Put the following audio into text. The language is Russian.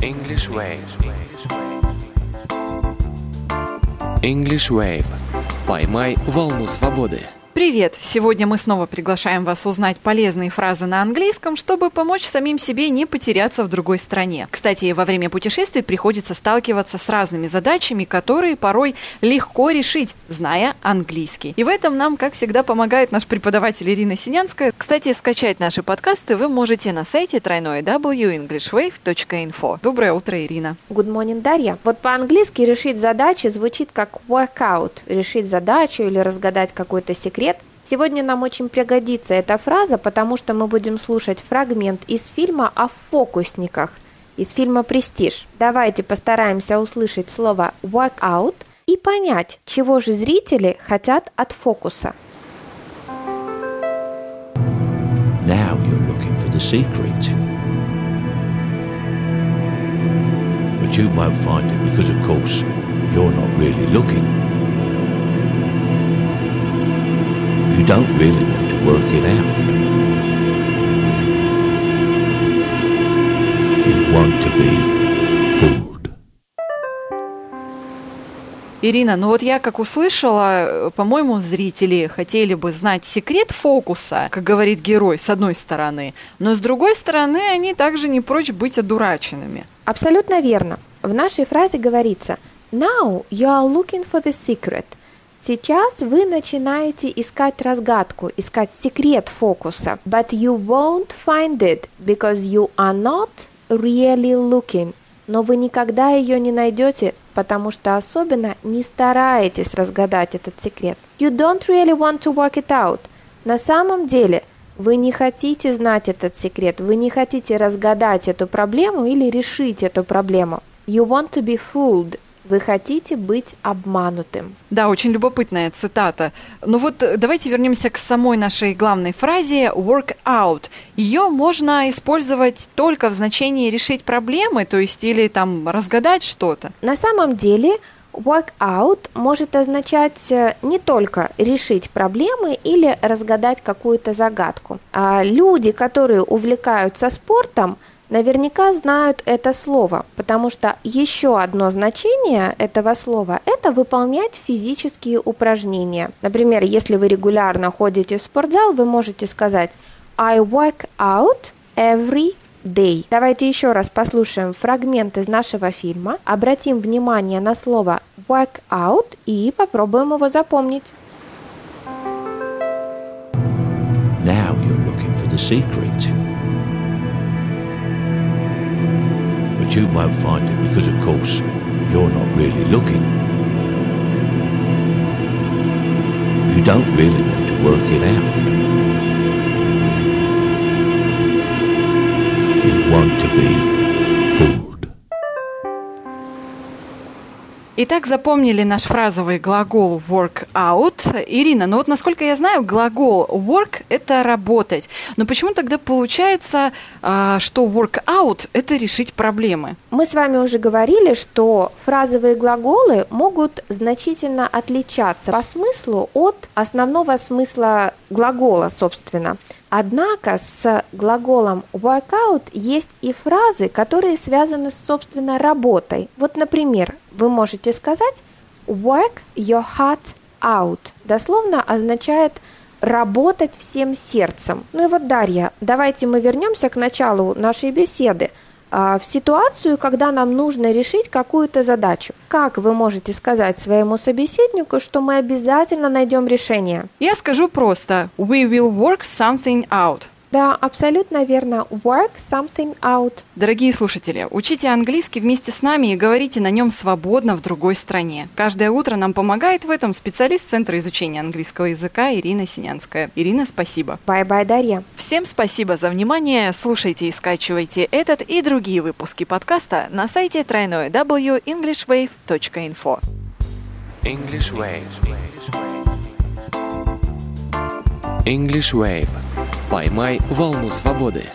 English Wave. English Wave. Поймай волну свободы. Привет! Сегодня мы снова приглашаем вас узнать полезные фразы на английском, чтобы помочь самим себе не потеряться в другой стране. Кстати, во время путешествий приходится сталкиваться с разными задачами, которые порой легко решить, зная английский. И в этом нам, как всегда, помогает наш преподаватель Ирина Синянская. Кстати, скачать наши подкасты вы можете на сайте тройное www.englishwave.info. Доброе утро, Ирина. Good morning, Дарья. Вот по-английски решить задачу звучит как workout. Решить задачу или разгадать какой-то секрет. Сегодня нам очень пригодится эта фраза, потому что мы будем слушать фрагмент из фильма о фокусниках, из фильма «Престиж». Давайте постараемся услышать слово «workout» и понять, чего же зрители хотят от фокуса. Now you're looking for the secret. But you won't find it because, of course, you're not really looking. Don't really want to work it out. You want to be fooled. Ирина, ну вот я как услышала, по-моему, зрители хотели бы знать секрет фокуса, как говорит герой, с одной стороны, но с другой стороны они также не прочь быть одураченными. Абсолютно верно. В нашей фразе говорится «Now you are looking for the secret». Сейчас вы начинаете искать разгадку, искать секрет фокуса. But you won't find it because you are not really looking. Но вы никогда ее не найдете, потому что особенно не стараетесь разгадать этот секрет. You don't really want to work it out. На самом деле, вы не хотите знать этот секрет, вы не хотите разгадать эту проблему или решить эту проблему. You want to be fooled. Вы хотите быть обманутым. Да, очень любопытная цитата. Ну вот э, давайте вернемся к самой нашей главной фразе work out. Ее можно использовать только в значении решить проблемы, то есть или там разгадать что-то. На самом деле work out может означать э, не только решить проблемы или разгадать какую-то загадку. А люди, которые увлекаются спортом, наверняка знают это слово, потому что еще одно значение этого слова – это выполнять физические упражнения. Например, если вы регулярно ходите в спортзал, вы можете сказать «I work out every day». Давайте еще раз послушаем фрагмент из нашего фильма, обратим внимание на слово work out и попробуем его запомнить. Now you're looking for the secret. But you won't find it because, of course, you're not really looking. You don't really want to work it out. You want to be fooled. Итак, запомнили наш фразовый глагол work out. Ирина, ну вот насколько я знаю, глагол work – это работать. Но почему тогда получается, а, что work out – это решить проблемы? Мы с вами уже говорили, что фразовые глаголы могут значительно отличаться по смыслу от основного смысла глагола, собственно. Однако с глаголом workout есть и фразы, которые связаны с, собственно, работой. Вот, например, вы можете сказать work your heart out. Дословно означает работать всем сердцем. Ну и вот, Дарья, давайте мы вернемся к началу нашей беседы – а, в ситуацию, когда нам нужно решить какую-то задачу. Как вы можете сказать своему собеседнику, что мы обязательно найдем решение? Я скажу просто «We will work something out». Да, абсолютно верно. Work something out. Дорогие слушатели, учите английский вместе с нами и говорите на нем свободно в другой стране. Каждое утро нам помогает в этом специалист Центра изучения английского языка Ирина Синянская. Ирина, спасибо. Bye-bye, Дарья. Всем спасибо за внимание. Слушайте и скачивайте этот и другие выпуски подкаста на сайте тройное www.englishwave.info. English Wave. English Wave. Поймай волну свободы.